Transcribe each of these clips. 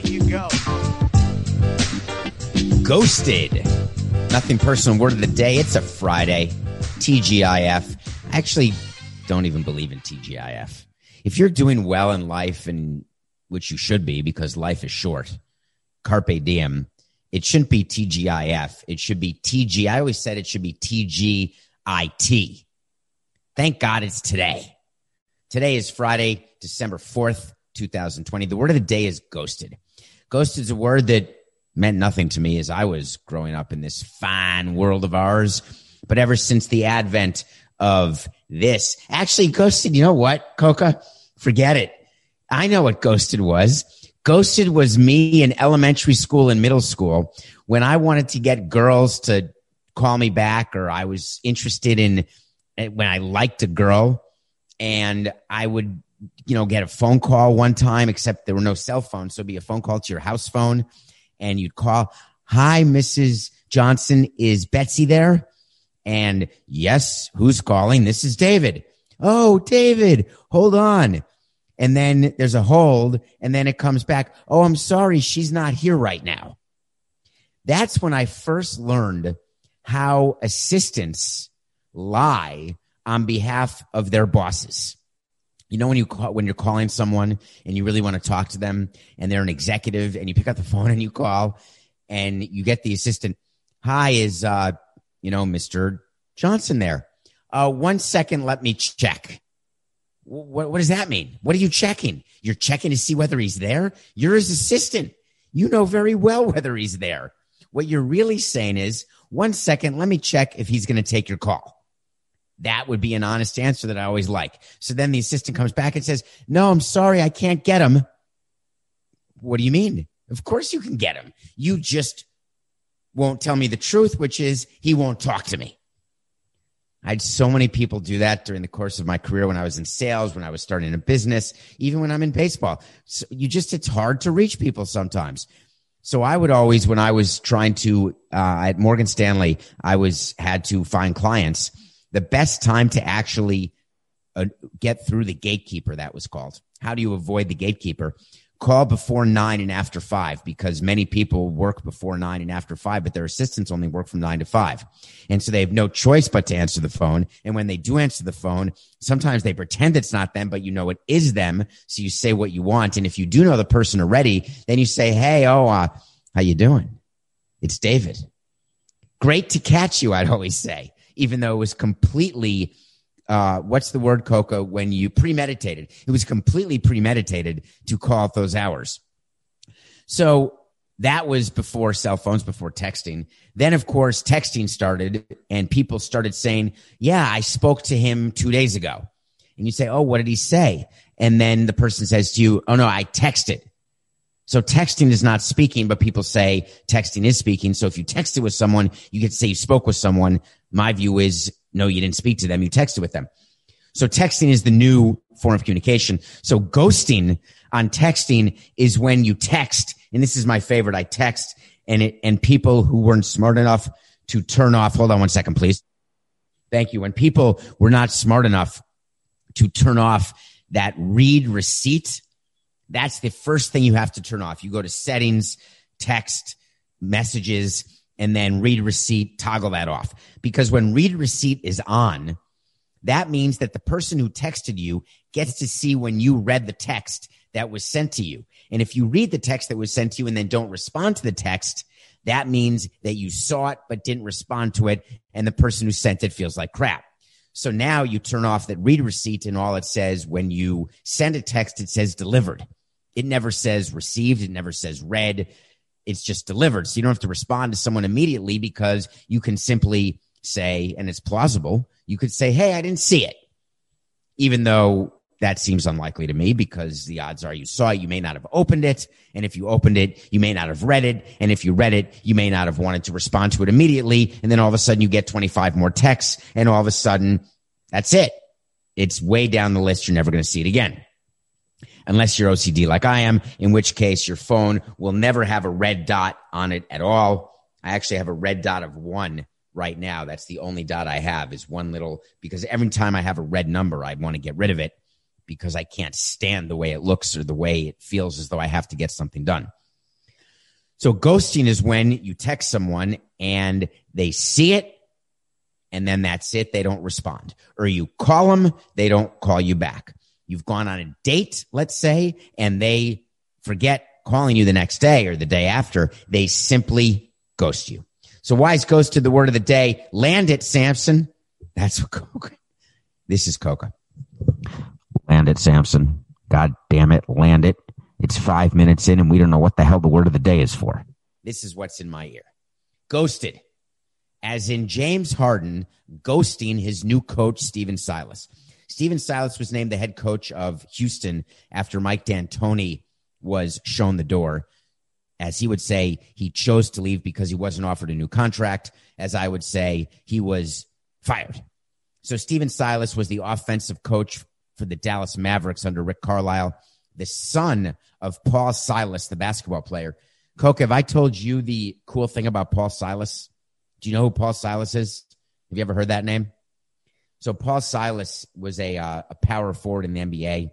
Here you go. Ghosted. Nothing personal. Word of the day. It's a Friday. TGIF. I actually don't even believe in TGIF. If you're doing well in life, and which you should be because life is short, carpe diem, it shouldn't be TGIF. It should be TG. I always said it should be TGIT. Thank God it's today. Today is Friday, December 4th, 2020. The word of the day is ghosted. Ghosted is a word that meant nothing to me as I was growing up in this fine world of ours. But ever since the advent of this, actually, ghosted, you know what, Coca? Forget it. I know what ghosted was. Ghosted was me in elementary school and middle school when I wanted to get girls to call me back or I was interested in eh, when I liked a girl and I would, you know, get a phone call one time, except there were no cell phones. So it'd be a phone call to your house phone and you'd call, Hi, Mrs. Johnson. Is Betsy there? And yes, who's calling? This is David. Oh, David, hold on. And then there's a hold and then it comes back. Oh, I'm sorry. She's not here right now. That's when I first learned how assistants lie on behalf of their bosses. You know when you call, when you're calling someone and you really want to talk to them and they're an executive and you pick up the phone and you call and you get the assistant, "Hi, is uh, you know, Mr. Johnson there?" Uh, one second, let me check. What, what does that mean? What are you checking? You're checking to see whether he's there? You're his assistant. You know very well whether he's there. What you're really saying is, one second, let me check if he's going to take your call. That would be an honest answer that I always like. So then the assistant comes back and says, No, I'm sorry, I can't get him. What do you mean? Of course you can get him. You just won't tell me the truth, which is he won't talk to me. I had so many people do that during the course of my career when I was in sales, when I was starting a business, even when I'm in baseball. So you just, it's hard to reach people sometimes. So I would always, when I was trying to, uh, at Morgan Stanley, I was, had to find clients the best time to actually uh, get through the gatekeeper that was called. How do you avoid the gatekeeper? Call before nine and after five because many people work before nine and after five but their assistants only work from nine to five. And so they have no choice but to answer the phone. And when they do answer the phone sometimes they pretend it's not them but you know it is them. So you say what you want. And if you do know the person already then you say hey oh uh, how you doing? It's david. Great to catch you i'd always say even though it was completely uh, what's the word, Coca, when you premeditated? It was completely premeditated to call those hours. So that was before cell phones, before texting. Then, of course, texting started and people started saying, Yeah, I spoke to him two days ago. And you say, Oh, what did he say? And then the person says to you, Oh, no, I texted. So texting is not speaking, but people say texting is speaking. So if you texted with someone, you to say you spoke with someone. My view is no, you didn't speak to them. You texted with them. So texting is the new form of communication. So ghosting on texting is when you text. And this is my favorite. I text and it, and people who weren't smart enough to turn off. Hold on one second, please. Thank you. When people were not smart enough to turn off that read receipt that's the first thing you have to turn off. You go to settings, text, messages, and then read receipt, toggle that off. Because when read receipt is on, that means that the person who texted you gets to see when you read the text that was sent to you. And if you read the text that was sent to you and then don't respond to the text, that means that you saw it but didn't respond to it. And the person who sent it feels like crap. So now you turn off that read receipt and all it says when you send a text, it says delivered. It never says received. It never says read. It's just delivered. So you don't have to respond to someone immediately because you can simply say, and it's plausible, you could say, Hey, I didn't see it. Even though that seems unlikely to me because the odds are you saw it, you may not have opened it. And if you opened it, you may not have read it. And if you read it, you may not have wanted to respond to it immediately. And then all of a sudden you get 25 more texts and all of a sudden that's it. It's way down the list. You're never going to see it again. Unless you're OCD like I am, in which case your phone will never have a red dot on it at all. I actually have a red dot of one right now. That's the only dot I have is one little, because every time I have a red number, I want to get rid of it because I can't stand the way it looks or the way it feels as though I have to get something done. So ghosting is when you text someone and they see it and then that's it. They don't respond. Or you call them, they don't call you back. You've gone on a date, let's say, and they forget calling you the next day or the day after. They simply ghost you. So wise is ghost to the word of the day? Land it, Samson. That's what Coca. This is Coca. Land it, Samson. God damn it. Land it. It's five minutes in and we don't know what the hell the word of the day is for. This is what's in my ear. Ghosted. As in James Harden ghosting his new coach, Stephen Silas. Stephen Silas was named the head coach of Houston after Mike D'Antoni was shown the door. As he would say, he chose to leave because he wasn't offered a new contract. As I would say, he was fired. So Stephen Silas was the offensive coach for the Dallas Mavericks under Rick Carlisle, the son of Paul Silas, the basketball player. Coke, have I told you the cool thing about Paul Silas? Do you know who Paul Silas is? Have you ever heard that name? So Paul Silas was a uh, a power forward in the NBA,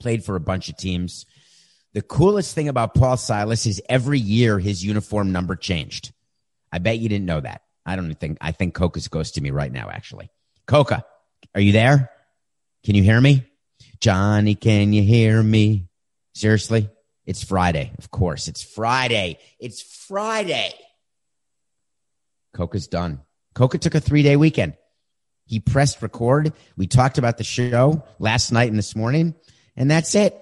played for a bunch of teams. The coolest thing about Paul Silas is every year his uniform number changed. I bet you didn't know that. I don't think I think Coca's to me right now. Actually, Coca, are you there? Can you hear me? Johnny, can you hear me? Seriously? It's Friday. Of course. It's Friday. It's Friday. Coca's done. Coca took a three day weekend. He pressed record. We talked about the show last night and this morning, and that's it.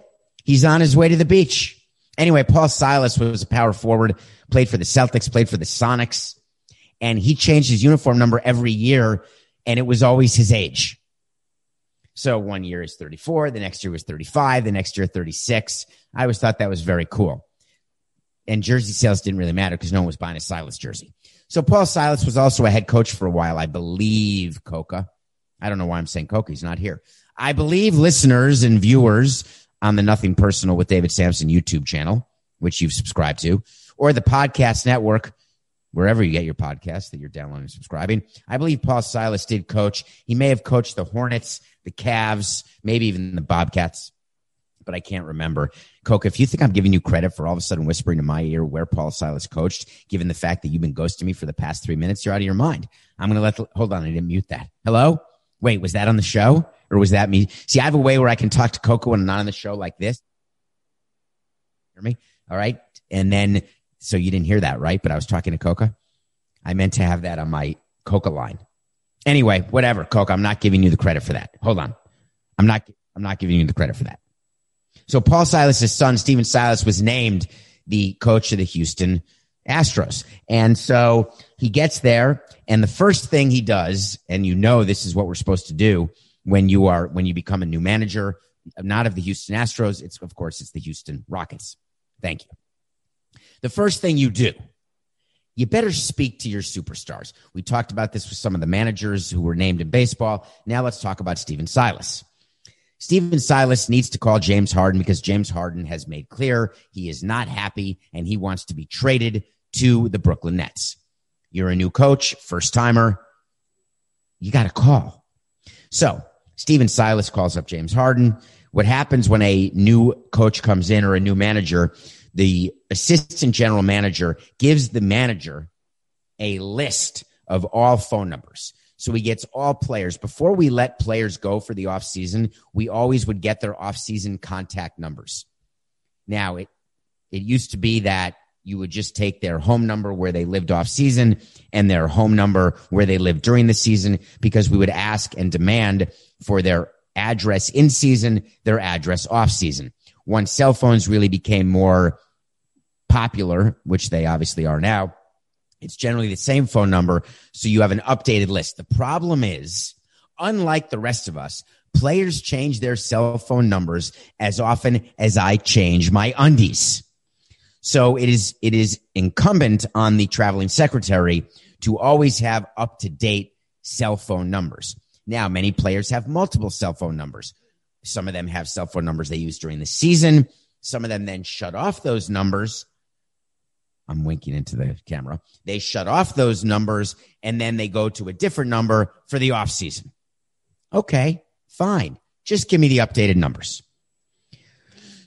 He's on his way to the beach. Anyway, Paul Silas was a power forward, played for the Celtics, played for the Sonics, and he changed his uniform number every year, and it was always his age. So one year is 34, the next year was 35, the next year 36. I always thought that was very cool. And jersey sales didn't really matter because no one was buying a Silas jersey. So Paul Silas was also a head coach for a while, I believe, Coca. I don't know why I'm saying Coca. He's not here. I believe listeners and viewers on the Nothing Personal with David Samson YouTube channel, which you've subscribed to, or the podcast network, wherever you get your podcast that you're downloading and subscribing. I believe Paul Silas did coach. He may have coached the Hornets the Cavs, maybe even the Bobcats, but I can't remember. Coke, if you think I'm giving you credit for all of a sudden whispering in my ear where Paul Silas coached, given the fact that you've been ghosting me for the past three minutes, you're out of your mind. I'm going to let, hold on, I didn't mute that. Hello? Wait, was that on the show or was that me? See, I have a way where I can talk to Coca when I'm not on the show like this. Hear me? All right. And then, so you didn't hear that, right? But I was talking to Coca. I meant to have that on my Coca line. Anyway, whatever, Coke. I'm not giving you the credit for that. Hold on. I'm not, I'm not giving you the credit for that. So Paul Silas's son, Stephen Silas, was named the coach of the Houston Astros. And so he gets there and the first thing he does, and you know, this is what we're supposed to do when you are, when you become a new manager, not of the Houston Astros. It's, of course, it's the Houston Rockets. Thank you. The first thing you do you better speak to your superstars. We talked about this with some of the managers who were named in baseball. Now let's talk about Stephen Silas. Stephen Silas needs to call James Harden because James Harden has made clear he is not happy and he wants to be traded to the Brooklyn Nets. You're a new coach, first timer. You got to call. So Stephen Silas calls up James Harden. What happens when a new coach comes in or a new manager? the assistant general manager gives the manager a list of all phone numbers. So he gets all players. Before we let players go for the offseason, we always would get their offseason contact numbers. Now, it, it used to be that you would just take their home number where they lived off season and their home number where they lived during the season because we would ask and demand for their address in season, their address off season. Once cell phones really became more popular, which they obviously are now, it's generally the same phone number. So you have an updated list. The problem is, unlike the rest of us, Players change their cell phone numbers as often as I change my undies. So it is, it is incumbent on the traveling secretary to always have up to date cell phone numbers. Now, many players have multiple cell phone numbers. Some of them have cell phone numbers they use during the season. Some of them then shut off those numbers. I'm winking into the camera. They shut off those numbers and then they go to a different number for the off season. Okay, fine. Just give me the updated numbers.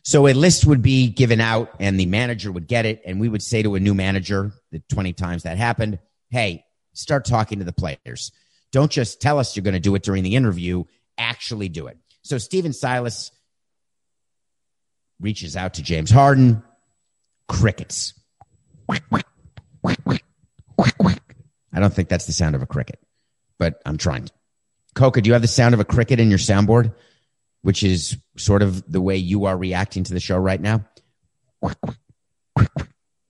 So a list would be given out and the manager would get it. And we would say to a new manager, the 20 times that happened, Hey, start talking to the players. Don't just tell us you're going to do it during the interview. Actually do it. So Stephen Silas reaches out to James Harden. Crickets. I don't think that's the sound of a cricket, but I'm trying. Coca, do you have the sound of a cricket in your soundboard, which is sort of the way you are reacting to the show right now?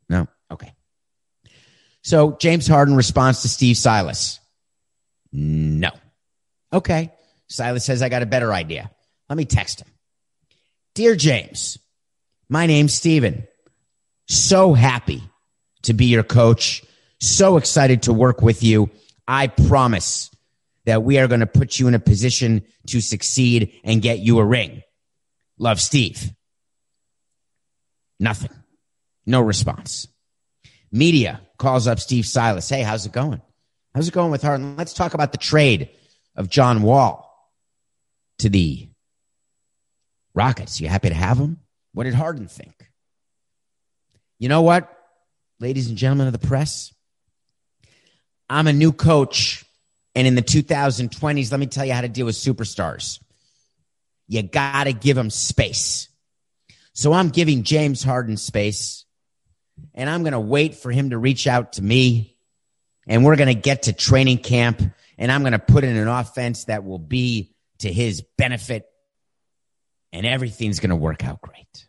No? Okay. So James Harden responds to Steve Silas. No. Okay. Silas says, I got a better idea. Let me text him. Dear James, my name's Steven. So happy to be your coach. So excited to work with you. I promise that we are going to put you in a position to succeed and get you a ring. Love, Steve. Nothing. No response. Media calls up Steve Silas. Hey, how's it going? How's it going with Harden? Let's talk about the trade of John Wall to the Rockets. You happy to have him? What did Harden think? You know what, ladies and gentlemen of the press? I'm a new coach. And in the 2020s, let me tell you how to deal with superstars. You got to give them space. So I'm giving James Harden space and I'm going to wait for him to reach out to me and we're going to get to training camp and I'm going to put in an offense that will be to his benefit and everything's going to work out great.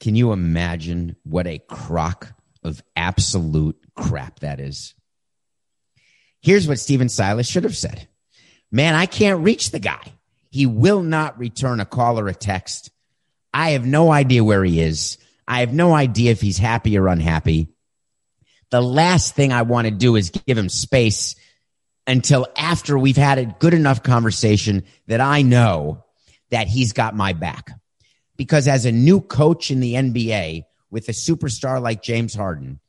Can you imagine what a crock of absolute crap that is? Here's what Stephen Silas should have said. Man, I can't reach the guy. He will not return a call or a text. I have no idea where he is. I have no idea if he's happy or unhappy. The last thing I want to do is give him space until after we've had a good enough conversation that I know that he's got my back. Because as a new coach in the NBA with a superstar like James Harden,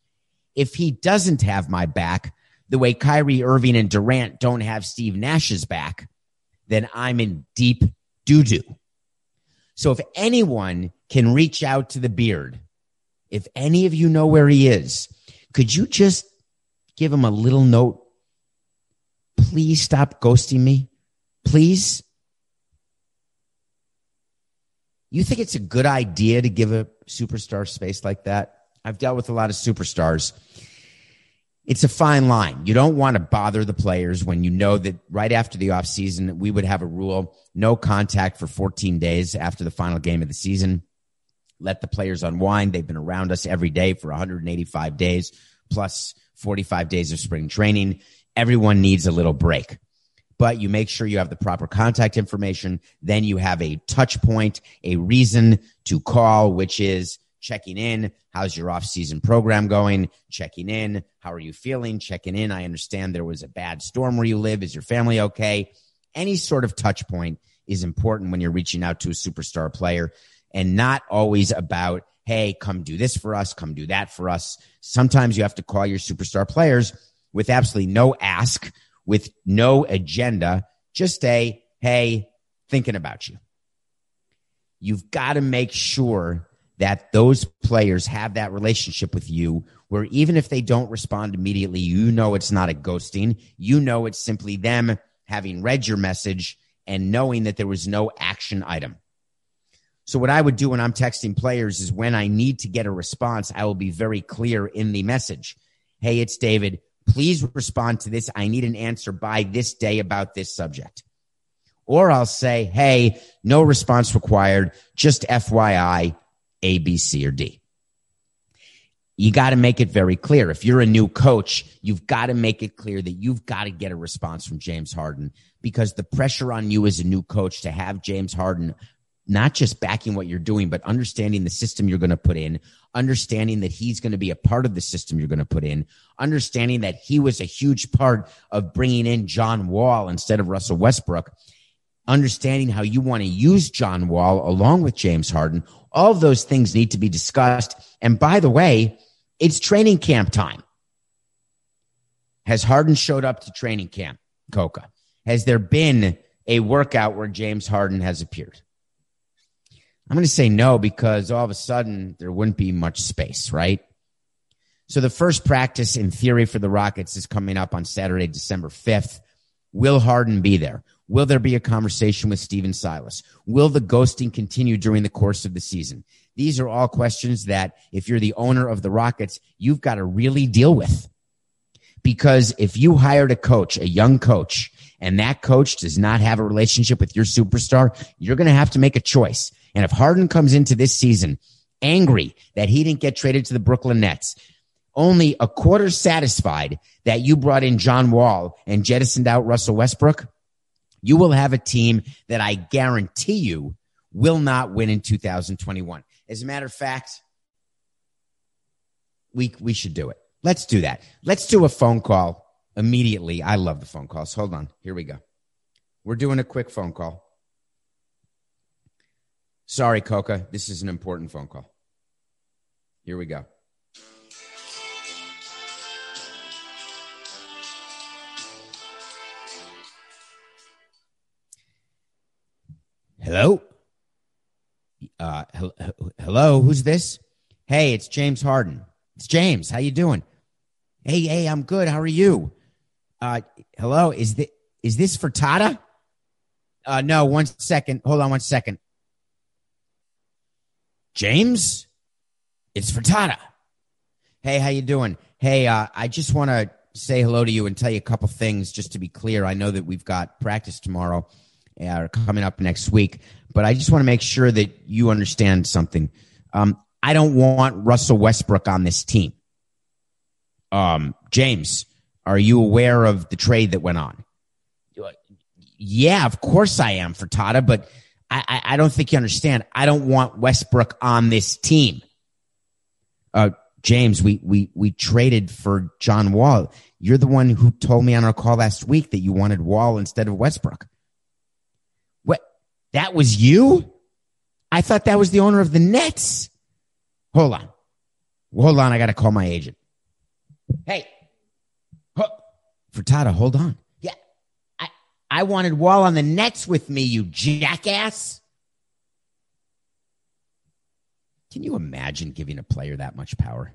if he doesn't have my back the way Kyrie Irving and Durant don't have Steve Nash's back, then I'm in deep doo doo. So if anyone can reach out to the beard, if any of you know where he is, could you just give him a little note? Please stop ghosting me. Please. You think it's a good idea to give a superstar space like that? I've dealt with a lot of superstars it's a fine line. You don't want to bother the players when you know that right after the offseason, we would have a rule no contact for 14 days after the final game of the season. Let the players unwind. They've been around us every day for 185 days plus 45 days of spring training. Everyone needs a little break, but you make sure you have the proper contact information. Then you have a touch point, a reason to call, which is checking in. How's your off season program going? Checking in. How are you feeling? Checking in. I understand there was a bad storm where you live. Is your family okay? Any sort of touch point is important when you're reaching out to a superstar player and not always about, Hey, come do this for us. Come do that for us. Sometimes you have to call your superstar players with absolutely no ask, with no agenda. Just a, Hey, thinking about you. You've got to make sure that those players have that relationship with you where even if they don't respond immediately, you know it's not a ghosting. You know it's simply them having read your message and knowing that there was no action item. So what I would do when I'm texting players is when I need to get a response, I will be very clear in the message. Hey, it's David. Please respond to this. I need an answer by this day about this subject. Or I'll say, Hey, no response required. Just FYI, a, B, C, or D. you got to make it very clear. If you're a new coach, you've got to make it clear that you've got to get a response from James Harden because the pressure on you as a new coach to have James Harden not just backing what you're doing, but understanding the system you're going to put in, understanding that he's going to be a part of the system you're going to put in, understanding that he was a huge part of bringing in John Wall instead of Russell Westbrook, understanding how you want to use John Wall along with James Harden. All those things need to be discussed. And by the way, it's training camp time. Has Harden showed up to training camp, Coca? Has there been a workout where James Harden has appeared? I'm going to say no because all of a sudden there wouldn't be much space, right? So the first practice in theory for the Rockets is coming up on Saturday, December 5th. Will Harden be there? Will there be a conversation with Stephen Silas? Will the ghosting continue during the course of the season? These are all questions that if you're the owner of the Rockets, you've got to really deal with. Because if you hired a coach, a young coach, and that coach does not have a relationship with your superstar, you're going to have to make a choice. And if Harden comes into this season angry that he didn't get traded to the Brooklyn Nets, only a quarter satisfied that you brought in John Wall and jettisoned out Russell Westbrook, you will have a team that I guarantee you will not win in 2021. As a matter of fact, we, we should do it. Let's do that. Let's do a phone call immediately. I love the phone calls. Hold on. Here we go. We're doing a quick phone call. Sorry, Coca. This is an important phone call. Here we go. Hello? Uh, hello, who's this? Hey, it's James Harden. It's James. How you doing? Hey, hey, I'm good. How are you? Uh, hello, is this, is this for Tata? Uh, no, one second. Hold on one second. James, it's Frittata. Hey, how you doing? Hey, uh, I just want to say hello to you and tell you a couple things just to be clear. I know that we've got practice tomorrow uh, coming up next week, but I just want to make sure that you understand something. Um, I don't want Russell Westbrook on this team. Um, James, are you aware of the trade that went on? Yeah, of course I am Frittata, but I, I don't think you understand. I don't want Westbrook on this team. Uh, James, we, we, we traded for John Wall. You're the one who told me on our call last week that you wanted Wall instead of Westbrook. What? That was you? I thought that was the owner of the Nets. Hold on. Hold on. I got to call my agent. Hey, Frittata, hold on. I wanted Wall on the Nets with me, you jackass. Can you imagine giving a player that much power?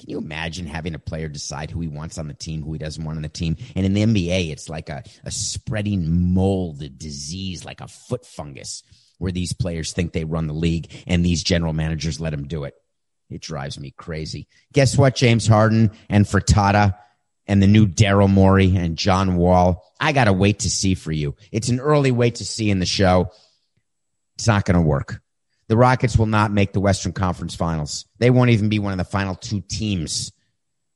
Can you imagine having a player decide who he wants on the team, who he doesn't want on the team? And in the NBA, it's like a, a spreading mold, a disease, like a foot fungus, where these players think they run the league and these general managers let them do it. It drives me crazy. Guess what, James Harden and Frittata? And the new Daryl Morey and John Wall. I got to wait to see for you. It's an early wait to see in the show. It's not going to work. The Rockets will not make the Western Conference Finals. They won't even be one of the final two teams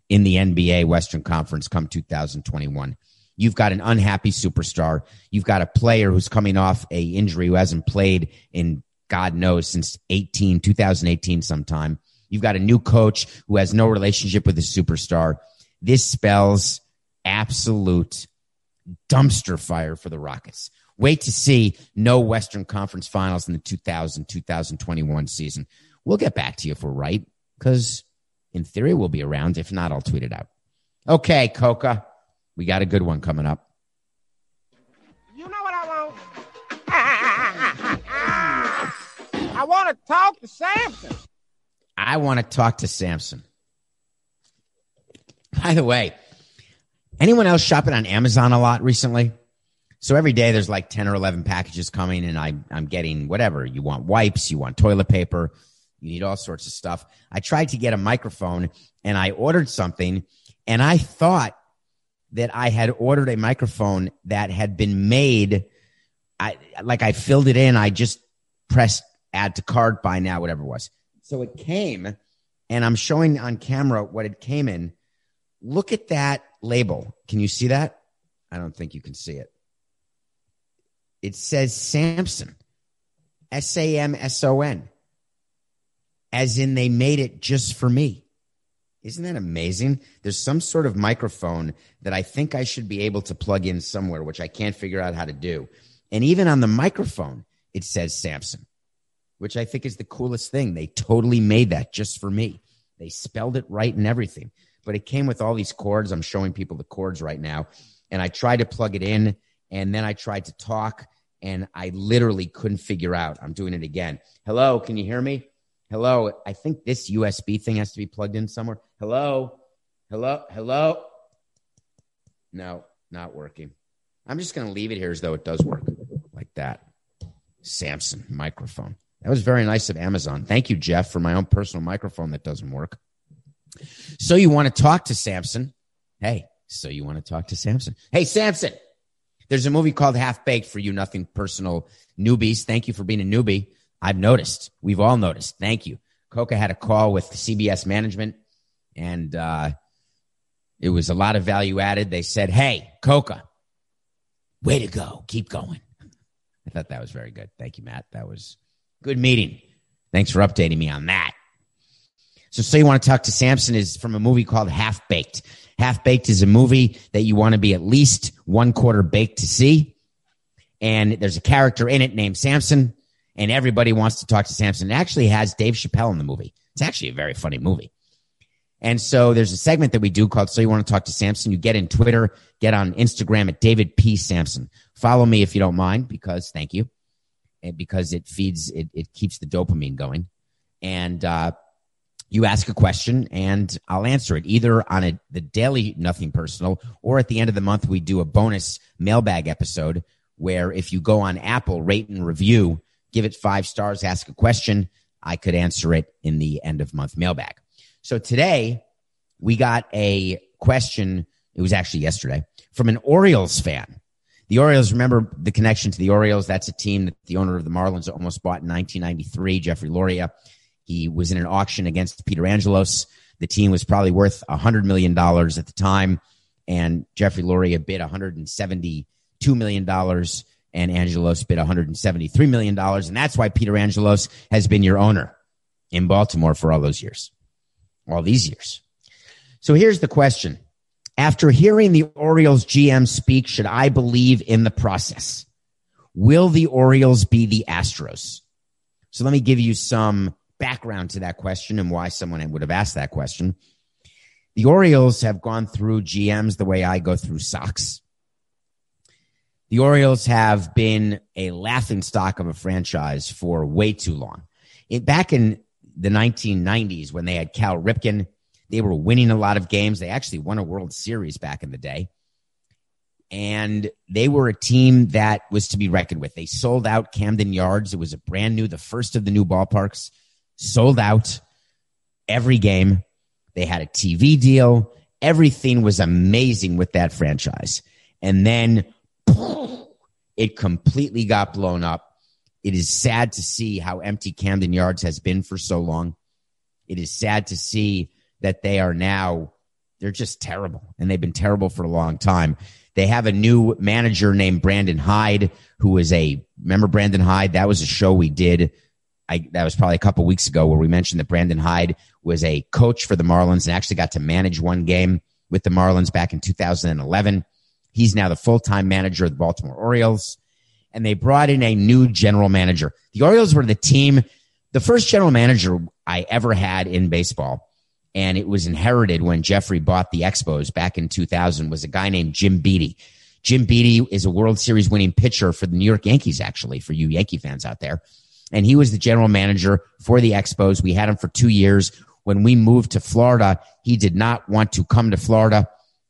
in the NBA Western Conference come 2021. You've got an unhappy superstar. You've got a player who's coming off a injury who hasn't played in God knows since 18, 2018 sometime. You've got a new coach who has no relationship with the superstar. This spells absolute dumpster fire for the Rockets. Wait to see no Western Conference Finals in the 2000 2021 season. We'll get back to you if we're right, because in theory we'll be around. If not, I'll tweet it out. Okay, Coca, we got a good one coming up. You know what I want? I want to talk to Samson. I want to talk to Samson. By the way, anyone else shopping on Amazon a lot recently? So every day there's like 10 or 11 packages coming and I, I'm getting whatever. You want wipes, you want toilet paper, you need all sorts of stuff. I tried to get a microphone and I ordered something and I thought that I had ordered a microphone that had been made. I, like I filled it in. I just pressed add to cart buy now, whatever it was. So it came and I'm showing on camera what it came in. Look at that label. Can you see that? I don't think you can see it. It says Samson, S A M S O N, as in they made it just for me. Isn't that amazing? There's some sort of microphone that I think I should be able to plug in somewhere, which I can't figure out how to do. And even on the microphone, it says Samson, which I think is the coolest thing. They totally made that just for me. They spelled it right and everything, but it came with all these cords. I'm showing people the cords right now. And I tried to plug it in and then I tried to talk and I literally couldn't figure out. I'm doing it again. Hello, can you hear me? Hello. I think this USB thing has to be plugged in somewhere. Hello. Hello. Hello. No, not working. I'm just going to leave it here as though it does work like that. Samson microphone. That was very nice of Amazon. Thank you, Jeff, for my own personal microphone that doesn't work. So you want to talk to Samson? Hey, so you want to talk to Samson? Hey, Samson. There's a movie called Half Baked for you, nothing personal newbies. Thank you for being a newbie. I've noticed. We've all noticed. Thank you. Coca had a call with CBS management, and uh, it was a lot of value added. They said, Hey, Coca, way to go. Keep going. I thought that was very good. Thank you, Matt. That was good meeting. Thanks for updating me on that. So, so you want to talk to Samson is from a movie called Half Baked. Half Baked is a movie that you want to be at least one quarter baked to see. And there's a character in it named Samson and everybody wants to talk to Samson. It actually has Dave Chappelle in the movie. It's actually a very funny movie. And so there's a segment that we do called So You Want to Talk to Samson. You get in Twitter, get on Instagram at David P. Samson. Follow me if you don't mind, because thank you. And because it feeds, it, it keeps the dopamine going. And uh, you ask a question and I'll answer it either on a, the daily Nothing Personal or at the end of the month, we do a bonus mailbag episode where if you go on Apple, rate and review give it five stars, ask a question. I could answer it in the end of month mailbag. So today we got a question. It was actually yesterday from an Orioles fan. The Orioles, remember the connection to the Orioles? That's a team that the owner of the Marlins almost bought in 1993, Jeffrey Loria. He was in an auction against Peter Angelos. The team was probably worth $100 million at the time, and Jeffrey Loria bid $172 million and Angelos bid $173 million. And that's why Peter Angelos has been your owner in Baltimore for all those years, all these years. So here's the question. After hearing the Orioles GM speak, should I believe in the process? Will the Orioles be the Astros? So let me give you some background to that question and why someone would have asked that question. The Orioles have gone through GMs the way I go through socks the Orioles have been a laughing stock of a franchise for way too long. It, back in the 1990s, when they had Cal Ripken, they were winning a lot of games. They actually won a World Series back in the day. And they were a team that was to be reckoned with. They sold out Camden Yards. It was a brand new, the first of the new ballparks, sold out every game. They had a TV deal. Everything was amazing with that franchise. And then it completely got blown up. It is sad to see how empty Camden Yards has been for so long. It is sad to see that they are now, they're just terrible. And they've been terrible for a long time. They have a new manager named Brandon Hyde, who is a, remember Brandon Hyde? That was a show we did. I, that was probably a couple weeks ago where we mentioned that Brandon Hyde was a coach for the Marlins and actually got to manage one game with the Marlins back in 2011. He's now the full time manager of the Baltimore Orioles. And they brought in a new general manager. The Orioles were the team, the first general manager I ever had in baseball. And it was inherited when Jeffrey bought the Expos back in 2000 was a guy named Jim Beattie. Jim Beattie is a World Series winning pitcher for the New York Yankees, actually, for you Yankee fans out there. And he was the general manager for the Expos. We had him for two years. When we moved to Florida, he did not want to come to Florida.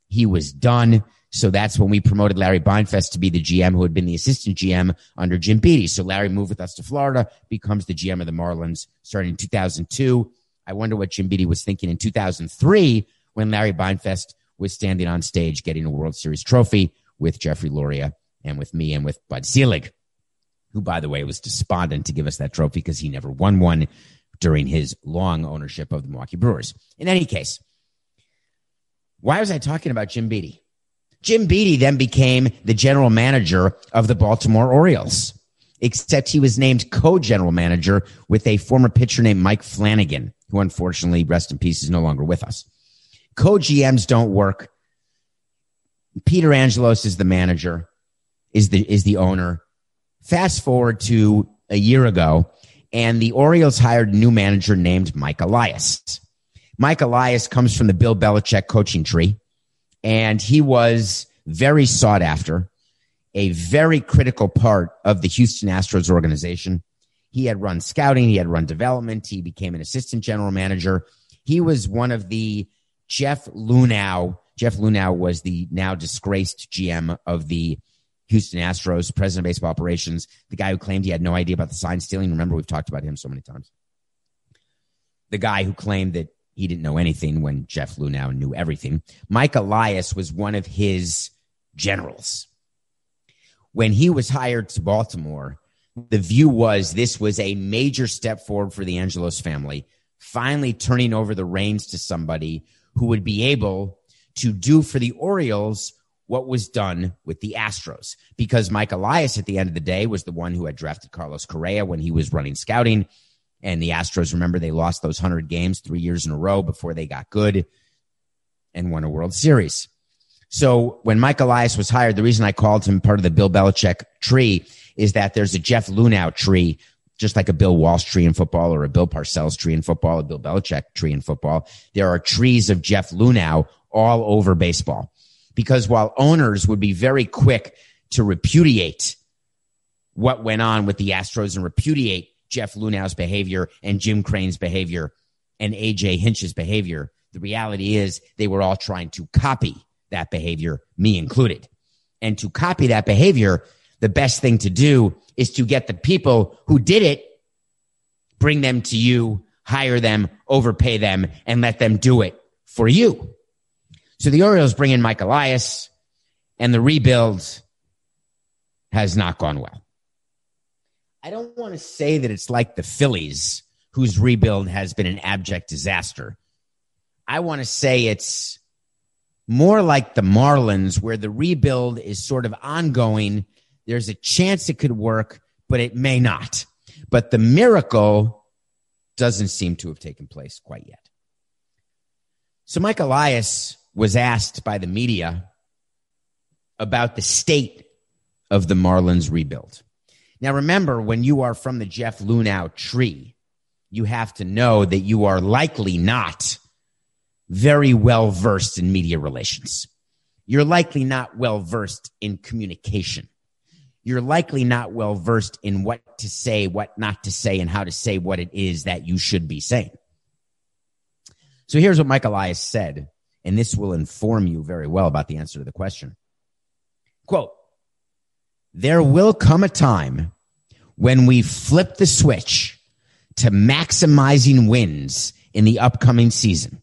He was done. So that's when we promoted Larry Beinfest to be the GM who had been the assistant GM under Jim Beattie. So Larry moved with us to Florida, becomes the GM of the Marlins starting in 2002. I wonder what Jim Beattie was thinking in 2003 when Larry Beinfest was standing on stage getting a World Series trophy with Jeffrey Loria and with me and with Bud Selig, who, by the way, was despondent to give us that trophy because he never won one during his long ownership of the Milwaukee Brewers. In any case, why was I talking about Jim Beattie? Jim Beattie then became the general manager of the Baltimore Orioles, except he was named co-general manager with a former pitcher named Mike Flanagan, who unfortunately, rest in peace, is no longer with us. Co-GMs don't work. Peter Angelos is the manager, is the, is the owner. Fast forward to a year ago, and the Orioles hired a new manager named Mike Elias. Mike Elias comes from the Bill Belichick coaching tree, and he was very sought after, a very critical part of the Houston Astros organization. He had run scouting, he had run development, he became an assistant general manager. He was one of the Jeff Luhnow. Jeff Luhnow was the now disgraced GM of the Houston Astros, president of baseball operations, the guy who claimed he had no idea about the sign stealing. Remember, we've talked about him so many times. The guy who claimed that he didn't know anything when Jeff Luhnow knew everything. Mike Elias was one of his generals. When he was hired to Baltimore, the view was this was a major step forward for the Angelos family, finally turning over the reins to somebody who would be able to do for the Orioles what was done with the Astros. Because Mike Elias, at the end of the day, was the one who had drafted Carlos Correa when he was running scouting. And the Astros, remember, they lost those 100 games three years in a row before they got good and won a World Series. So when Mike Elias was hired, the reason I called him part of the Bill Belichick tree is that there's a Jeff Luhnow tree, just like a Bill Walsh tree in football or a Bill Parcells tree in football, a Bill Belichick tree in football. There are trees of Jeff Luhnow all over baseball because while owners would be very quick to repudiate what went on with the Astros and repudiate Jeff Luhnow's behavior and Jim Crane's behavior and AJ Hinch's behavior. The reality is they were all trying to copy that behavior, me included. And to copy that behavior, the best thing to do is to get the people who did it, bring them to you, hire them, overpay them, and let them do it for you. So the Orioles bring in Mike Elias, and the rebuild has not gone well. I don't want to say that it's like the Phillies, whose rebuild has been an abject disaster. I want to say it's more like the Marlins, where the rebuild is sort of ongoing. There's a chance it could work, but it may not. But the miracle doesn't seem to have taken place quite yet. So Mike Elias was asked by the media about the state of the Marlins rebuild. Now, remember, when you are from the Jeff Luhnow tree, you have to know that you are likely not very well versed in media relations. You're likely not well versed in communication. You're likely not well versed in what to say, what not to say, and how to say what it is that you should be saying. So here's what Mike Elias said, and this will inform you very well about the answer to the question. Quote, there will come a time when we flip the switch to maximizing wins in the upcoming season,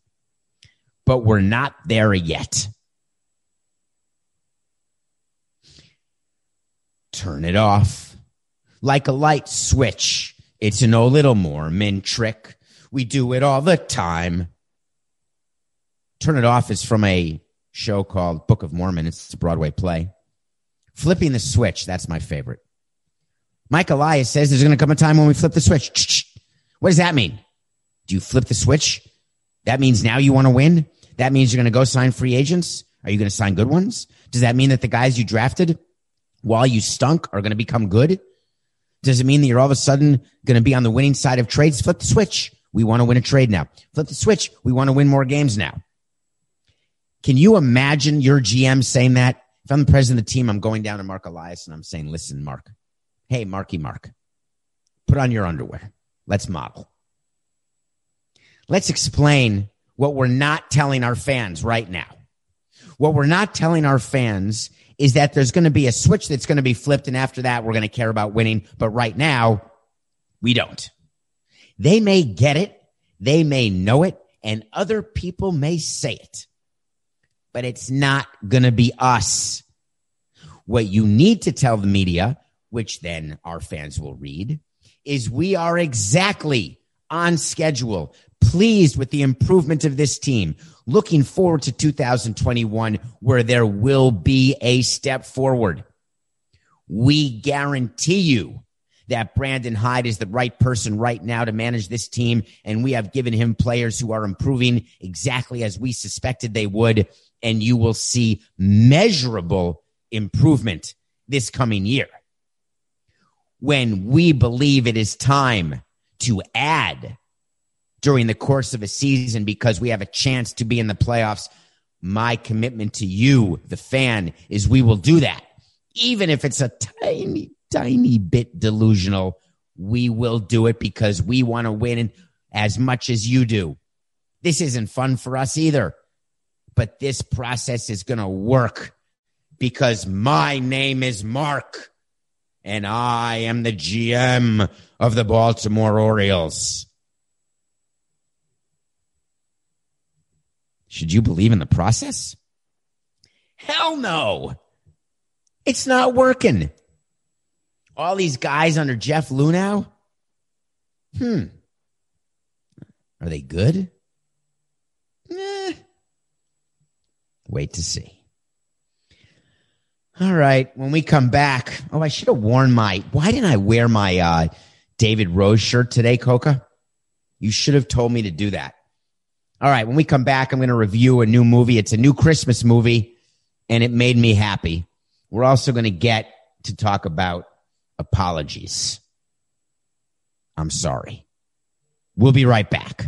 but we're not there yet. Turn it off. Like a light switch, it's an old little Mormon trick. We do it all the time. Turn it off is from a show called Book of Mormon. It's a Broadway play. Flipping the switch, that's my favorite. Mike Elias says there's going to come a time when we flip the switch. What does that mean? Do you flip the switch? That means now you want to win? That means you're going to go sign free agents? Are you going to sign good ones? Does that mean that the guys you drafted while you stunk are going to become good? Does it mean that you're all of a sudden going to be on the winning side of trades? Flip the switch. We want to win a trade now. Flip the switch. We want to win more games now. Can you imagine your GM saying that? If I'm the president of the team, I'm going down to Mark Elias and I'm saying, listen, Mark, hey, Marky Mark, put on your underwear. Let's model. Let's explain what we're not telling our fans right now. What we're not telling our fans is that there's going to be a switch that's going to be flipped. And after that, we're going to care about winning. But right now, we don't. They may get it. They may know it and other people may say it but it's not going to be us. What you need to tell the media, which then our fans will read, is we are exactly on schedule, pleased with the improvement of this team, looking forward to 2021 where there will be a step forward. We guarantee you that Brandon Hyde is the right person right now to manage this team. And we have given him players who are improving exactly as we suspected they would. And you will see measurable improvement this coming year. When we believe it is time to add during the course of a season because we have a chance to be in the playoffs, my commitment to you, the fan, is we will do that. Even if it's a tiny, tiny bit delusional, we will do it because we want to win as much as you do. This isn't fun for us either, but this process is going to work because my name is Mark and I am the GM of the Baltimore Orioles. Should you believe in the process? Hell no. It's not working. All these guys under Jeff Luhnow? Hmm. Are they good? Eh. Wait to see. All right. When we come back, oh, I should have worn my. Why didn't I wear my uh, David Rose shirt today, Coca? You should have told me to do that. All right. When we come back, I'm going to review a new movie. It's a new Christmas movie, and it made me happy. We're also going to get to talk about apologies. I'm sorry. We'll be right back.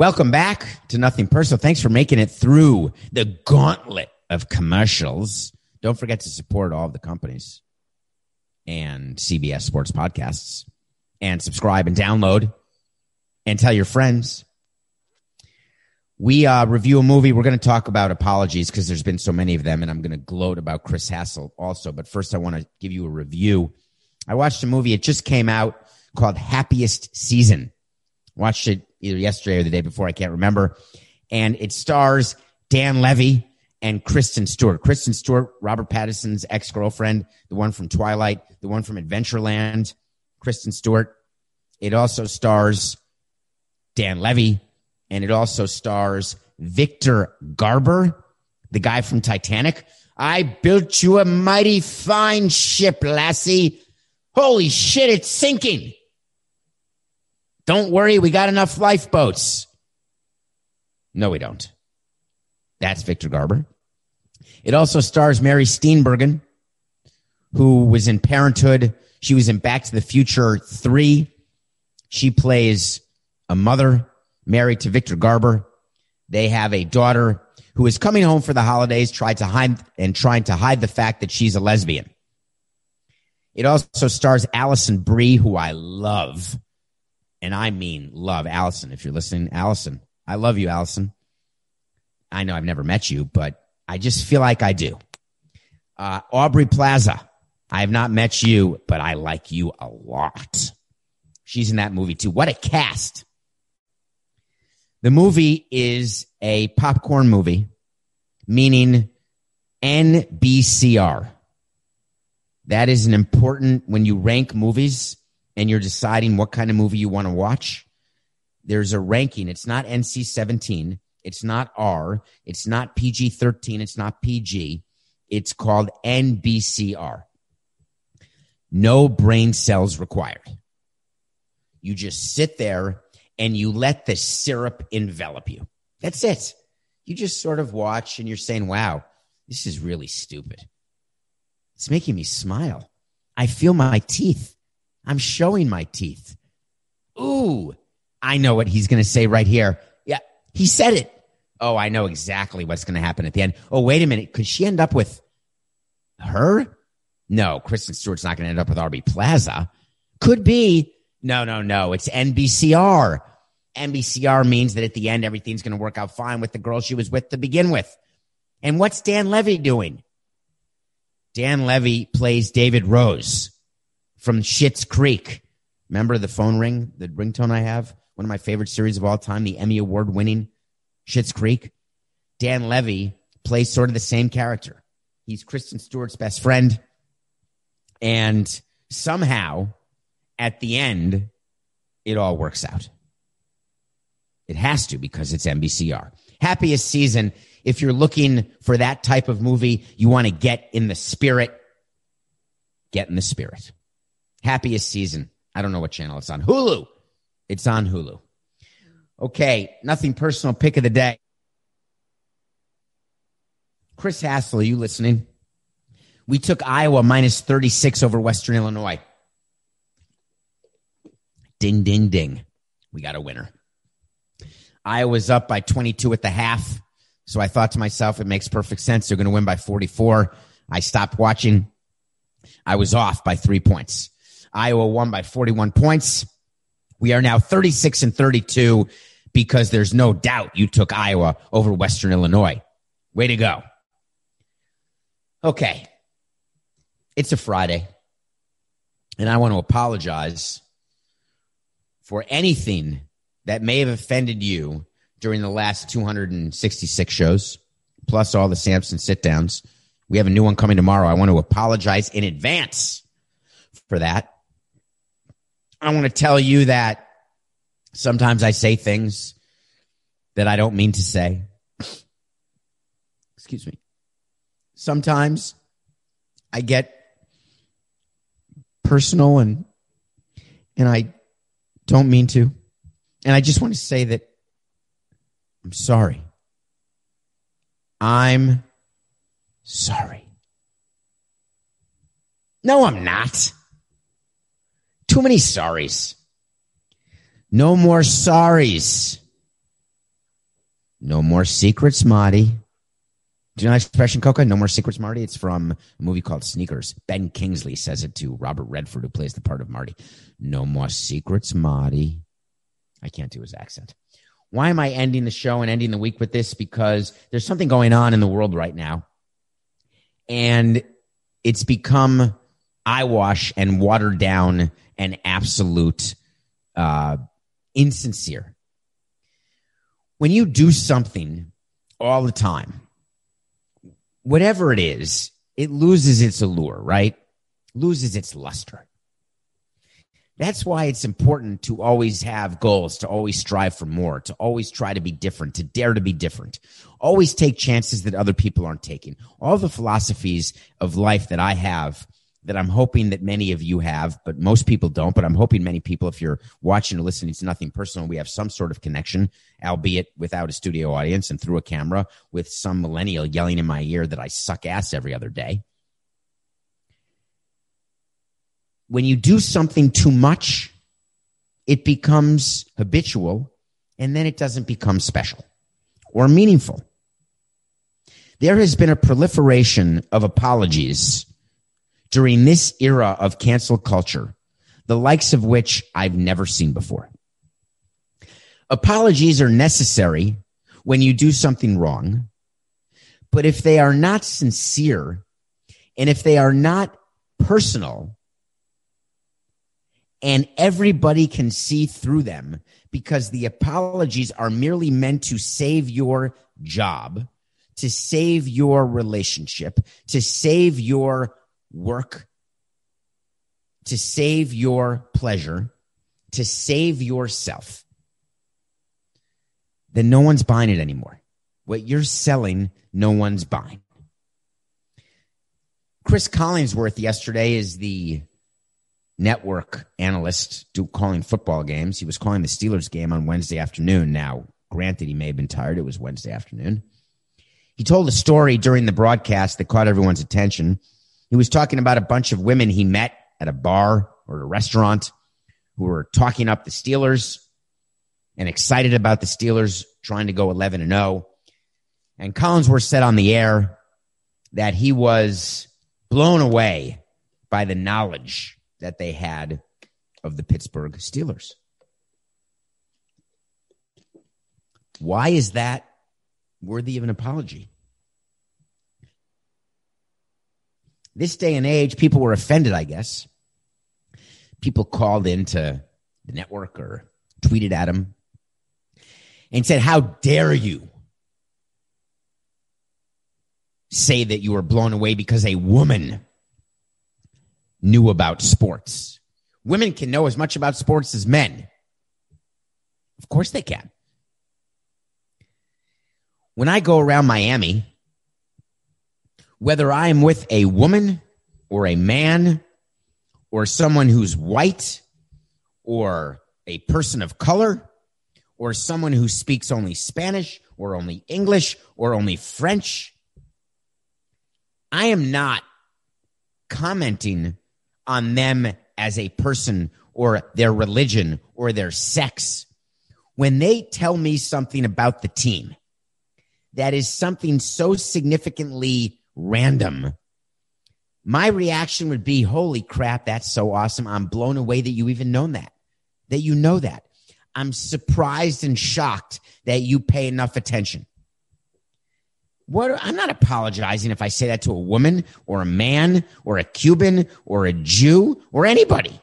Welcome back to Nothing Personal. Thanks for making it through the gauntlet of commercials. Don't forget to support all of the companies and CBS Sports podcasts and subscribe and download and tell your friends. We uh, review a movie. We're going to talk about apologies because there's been so many of them, and I'm going to gloat about Chris Hassel also. But first, I want to give you a review. I watched a movie. It just came out called Happiest Season. Watched it either yesterday or the day before. I can't remember. And it stars Dan Levy and Kristen Stewart. Kristen Stewart, Robert Pattinson's ex girlfriend, the one from Twilight, the one from Adventureland, Kristen Stewart. It also stars Dan Levy and it also stars Victor Garber, the guy from Titanic. I built you a mighty fine ship, lassie. Holy shit, it's sinking. Don't worry, we got enough lifeboats. No, we don't. That's Victor Garber. It also stars Mary Steenburgen, who was in Parenthood. She was in Back to the Future 3. She plays a mother married to Victor Garber. They have a daughter who is coming home for the holidays, tried to hide and trying to hide the fact that she's a lesbian. It also stars Alison Brie, who I love. And I mean love. Alison, if you're listening, Alison, I love you, Alison. I know I've never met you, but I just feel like I do. Uh, Aubrey Plaza, I have not met you, but I like you a lot. She's in that movie too. What a cast. The movie is a popcorn movie, meaning NBCR. That is an important when you rank movies and you're deciding what kind of movie you want to watch. There's a ranking. It's not NC 17. It's not R. It's not PG 13. It's not PG. It's called NBCR. No brain cells required. You just sit there and you let the syrup envelop you. That's it. You just sort of watch and you're saying, wow, this is really stupid. It's making me smile. I feel my teeth. I'm showing my teeth. Ooh, I know what he's going to say right here. Yeah, he said it. Oh, I know exactly what's going to happen at the end. Oh, wait a minute. Could she end up with her? No, Kristen Stewart's not going to end up with Aubrey Plaza. Could be. No, no, no. It's NBCR. NBCR means that at the end, everything's going to work out fine with the girl she was with to begin with. And what's Dan Levy doing? Dan Levy plays David Rose from Schitt's Creek. Remember the phone ring, the ringtone I have? One of my favorite series of all time, the Emmy Award winning Schitt's Creek. Dan Levy plays sort of the same character. He's Kristen Stewart's best friend. And somehow at the end, it all works out. It has to because it's NBCR. Happiest season. If you're looking for that type of movie, you want to get in the spirit, get in the spirit. Happiest season. I don't know what channel it's on. Hulu. It's on Hulu. Okay, nothing personal. Pick of the day. Chris Hassel, are you listening? We took Iowa minus 36 over Western Illinois. Ding, ding, ding. We got a winner. Iowa's up by 22 at the half. So I thought to myself, it makes perfect sense. They're going to win by 44. I stopped watching. I was off by three points. Iowa won by 41 points. We are now 36 and 32 because there's no doubt you took Iowa over Western Illinois. Way to go. Okay. It's a Friday. And I want to apologize for anything that may have offended you during the last 266 shows, plus all the Samson sit downs. We have a new one coming tomorrow. I want to apologize in advance for that. I want to tell you that sometimes I say things that I don't mean to say. Excuse me. Sometimes I get personal and and I don't mean to. And I just want to say that I'm sorry. I'm sorry. No, I'm not. Too many sorries. No more sorries. No more secrets, Marty. Do you know that expression, Coca? No more secrets, Marty. It's from a movie called Sneakers. Ben Kingsley says it to Robert Redford, who plays the part of Marty. No more secrets, Marty. I can't do his accent. Why am I ending the show and ending the week with this? Because there's something going on in the world right now. And it's become eyewash and watered down and absolute uh, insincere. When you do something all the time, whatever it is, it loses its allure, right? Loses its luster. That's why it's important to always have goals, to always strive for more, to always try to be different, to dare to be different. Always take chances that other people aren't taking. All the philosophies of life that I have that I'm hoping that many of you have, but most people don't. But I'm hoping many people, if you're watching or listening to nothing personal, we have some sort of connection, albeit without a studio audience and through a camera with some millennial yelling in my ear that I suck ass every other day. when you do something too much, it becomes habitual and then it doesn't become special or meaningful. There has been a proliferation of apologies during this era of cancel culture, the likes of which I've never seen before. Apologies are necessary when you do something wrong, but if they are not sincere and if they are not personal and everybody can see through them because the apologies are merely meant to save your job, to save your relationship, to save your work, to save your pleasure, to save yourself, then no one's buying it anymore. What you're selling, no one's buying. Chris Collinsworth yesterday is the network analyst calling football games. He was calling the Steelers game on Wednesday afternoon. Now, granted, he may have been tired. It was Wednesday afternoon. He told a story during the broadcast that caught everyone's attention. He was talking about a bunch of women he met at a bar or a restaurant who were talking up the Steelers and excited about the Steelers trying to go 11 and 0. And Collinsworth said on the air that he was blown away by the knowledge that they had of the Pittsburgh Steelers. Why is that worthy of an apology? This day and age, people were offended, I guess. People called into the network or tweeted at him and said, How dare you say that you were blown away because a woman knew about sports. Women can know as much about sports as men. Of course they can. When I go around Miami, whether I am with a woman or a man or someone who's white or a person of color or someone who speaks only Spanish or only English or only French, I am not commenting on them as a person or their religion or their sex. When they tell me something about the team that is something so significantly random, my reaction would be, holy crap, that's so awesome. I'm blown away that you even know that, that you know that. I'm surprised and shocked that you pay enough attention. What I'm not apologizing if I say that to a woman or a man or a Cuban or a Jew or anybody.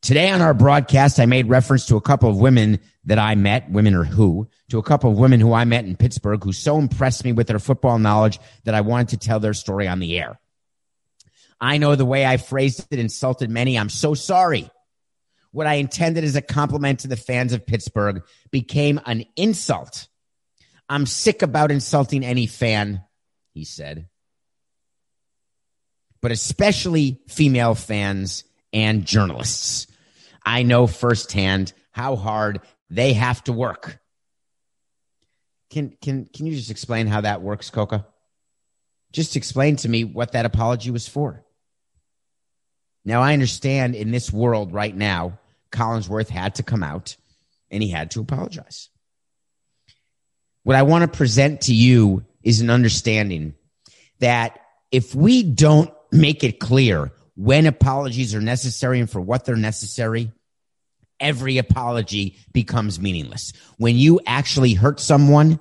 Today on our broadcast, I made reference to a couple of women that I met, women or who, to a couple of women who I met in Pittsburgh who so impressed me with their football knowledge that I wanted to tell their story on the air. I know the way I phrased it insulted many. I'm so sorry. What I intended as a compliment to the fans of Pittsburgh became an insult I'm sick about insulting any fan, he said, but especially female fans and journalists. I know firsthand how hard they have to work. Can can can you just explain how that works, Coca? Just explain to me what that apology was for. Now I understand in this world right now, Collinsworth had to come out and he had to apologize. What I want to present to you is an understanding that if we don't make it clear when apologies are necessary and for what they're necessary, every apology becomes meaningless. When you actually hurt someone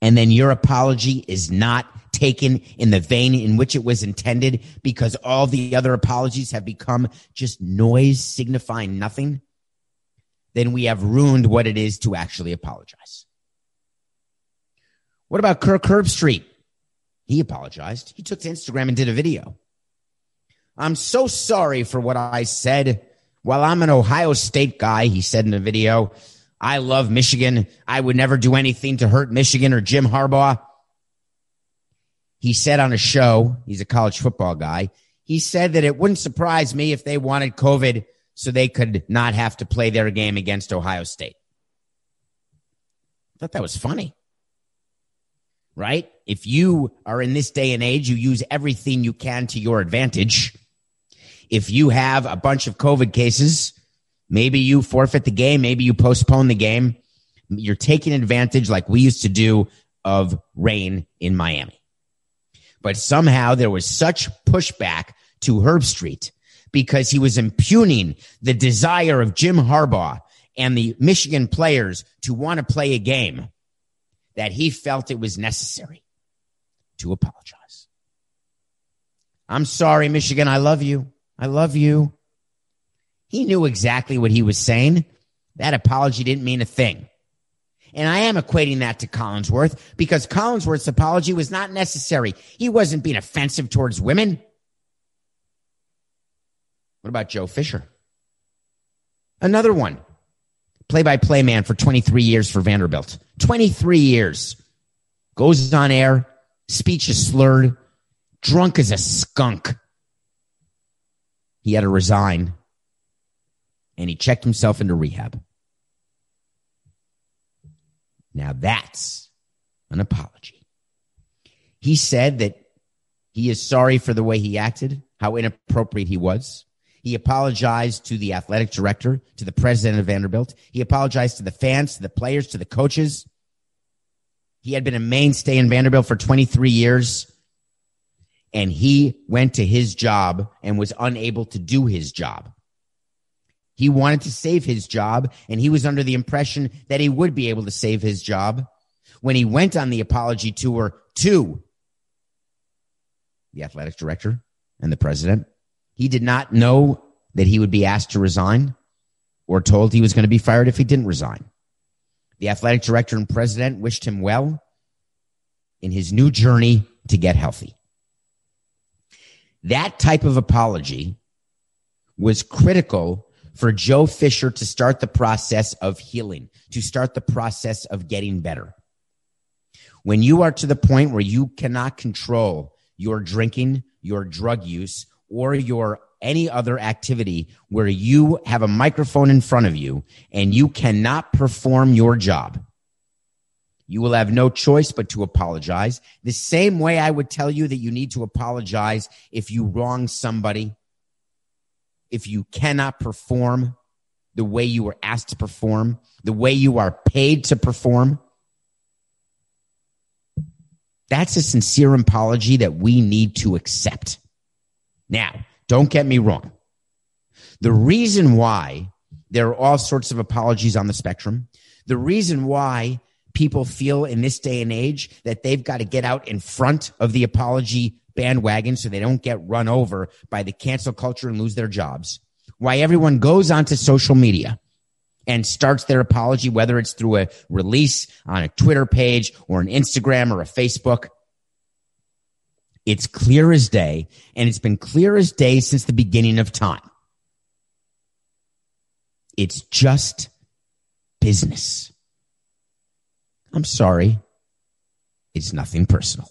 and then your apology is not taken in the vein in which it was intended because all the other apologies have become just noise signifying nothing, then we have ruined what it is to actually apologize. What about Kirk Herbstreit? He apologized. He took to Instagram and did a video. I'm so sorry for what I said. While I'm an Ohio State guy, he said in a video, I love Michigan. I would never do anything to hurt Michigan or Jim Harbaugh. He said on a show, he's a college football guy. He said that it wouldn't surprise me if they wanted COVID so they could not have to play their game against Ohio State. I thought that was funny right? If you are in this day and age, you use everything you can to your advantage. If you have a bunch of COVID cases, maybe you forfeit the game, maybe you postpone the game. You're taking advantage, like we used to do, of rain in Miami. But somehow there was such pushback to Herbstreit because he was impugning the desire of Jim Harbaugh and the Michigan players to want to play a game that he felt it was necessary to apologize. I'm sorry, Michigan. I love you. I love you. He knew exactly what he was saying. That apology didn't mean a thing. And I am equating that to Collinsworth because Collinsworth's apology was not necessary. He wasn't being offensive towards women. What about Joe Fisher? Another one. Play by play man for 23 years for Vanderbilt. 23 years. Goes on air. Speech is slurred. Drunk as a skunk. He had to resign. And he checked himself into rehab. Now that's an apology. He said that he is sorry for the way he acted, how inappropriate he was. He apologized to the athletic director, to the president of Vanderbilt. He apologized to the fans, to the players, to the coaches. He had been a mainstay in Vanderbilt for 23 years and he went to his job and was unable to do his job. He wanted to save his job and he was under the impression that he would be able to save his job when he went on the apology tour to the athletic director and the president. He did not know that he would be asked to resign or told he was going to be fired if he didn't resign. The athletic director and president wished him well in his new journey to get healthy. That type of apology was critical for Joe Fisher to start the process of healing, to start the process of getting better. When you are to the point where you cannot control your drinking, your drug use, or your any other activity where you have a microphone in front of you and you cannot perform your job, you will have no choice but to apologize. The same way I would tell you that you need to apologize if you wrong somebody, if you cannot perform the way you were asked to perform, the way you are paid to perform. That's a sincere apology that we need to accept. Now, don't get me wrong. The reason why there are all sorts of apologies on the spectrum, the reason why people feel in this day and age that they've got to get out in front of the apology bandwagon so they don't get run over by the cancel culture and lose their jobs. Why everyone goes onto social media and starts their apology, whether it's through a release on a Twitter page or an Instagram or a Facebook. It's clear as day, and it's been clear as day since the beginning of time. It's just business. I'm sorry. It's nothing personal.